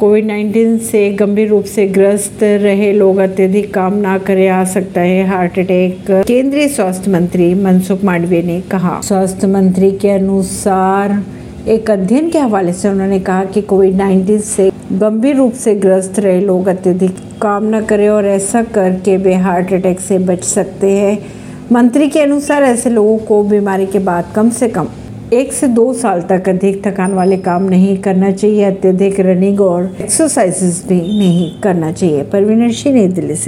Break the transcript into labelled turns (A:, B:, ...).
A: Covid 19 से गंभीर रूप से ग्रस्त रहे लोग अत्यधिक काम ना करे, आ सकता है हार्ट अटैक, केंद्रीय स्वास्थ्य मंत्री मनसुख मांडविया ने कहा। स्वास्थ्य मंत्री के अनुसार, एक अध्ययन के हवाले से उन्होंने कहा कि कोविड 19 से गंभीर रूप से ग्रस्त रहे लोग अत्यधिक काम न करें और ऐसा करके वे हार्ट अटैक से बच सकते हैं। मंत्री के अनुसार ऐसे लोगों को बीमारी के बाद कम से कम एक से दो साल तक अधिक थकान वाले काम नहीं करना चाहिए, अत्यधिक रनिंग और एक्सरसाइजेस भी नहीं करना चाहिए। परवीन सिंह, नई दिल्ली से।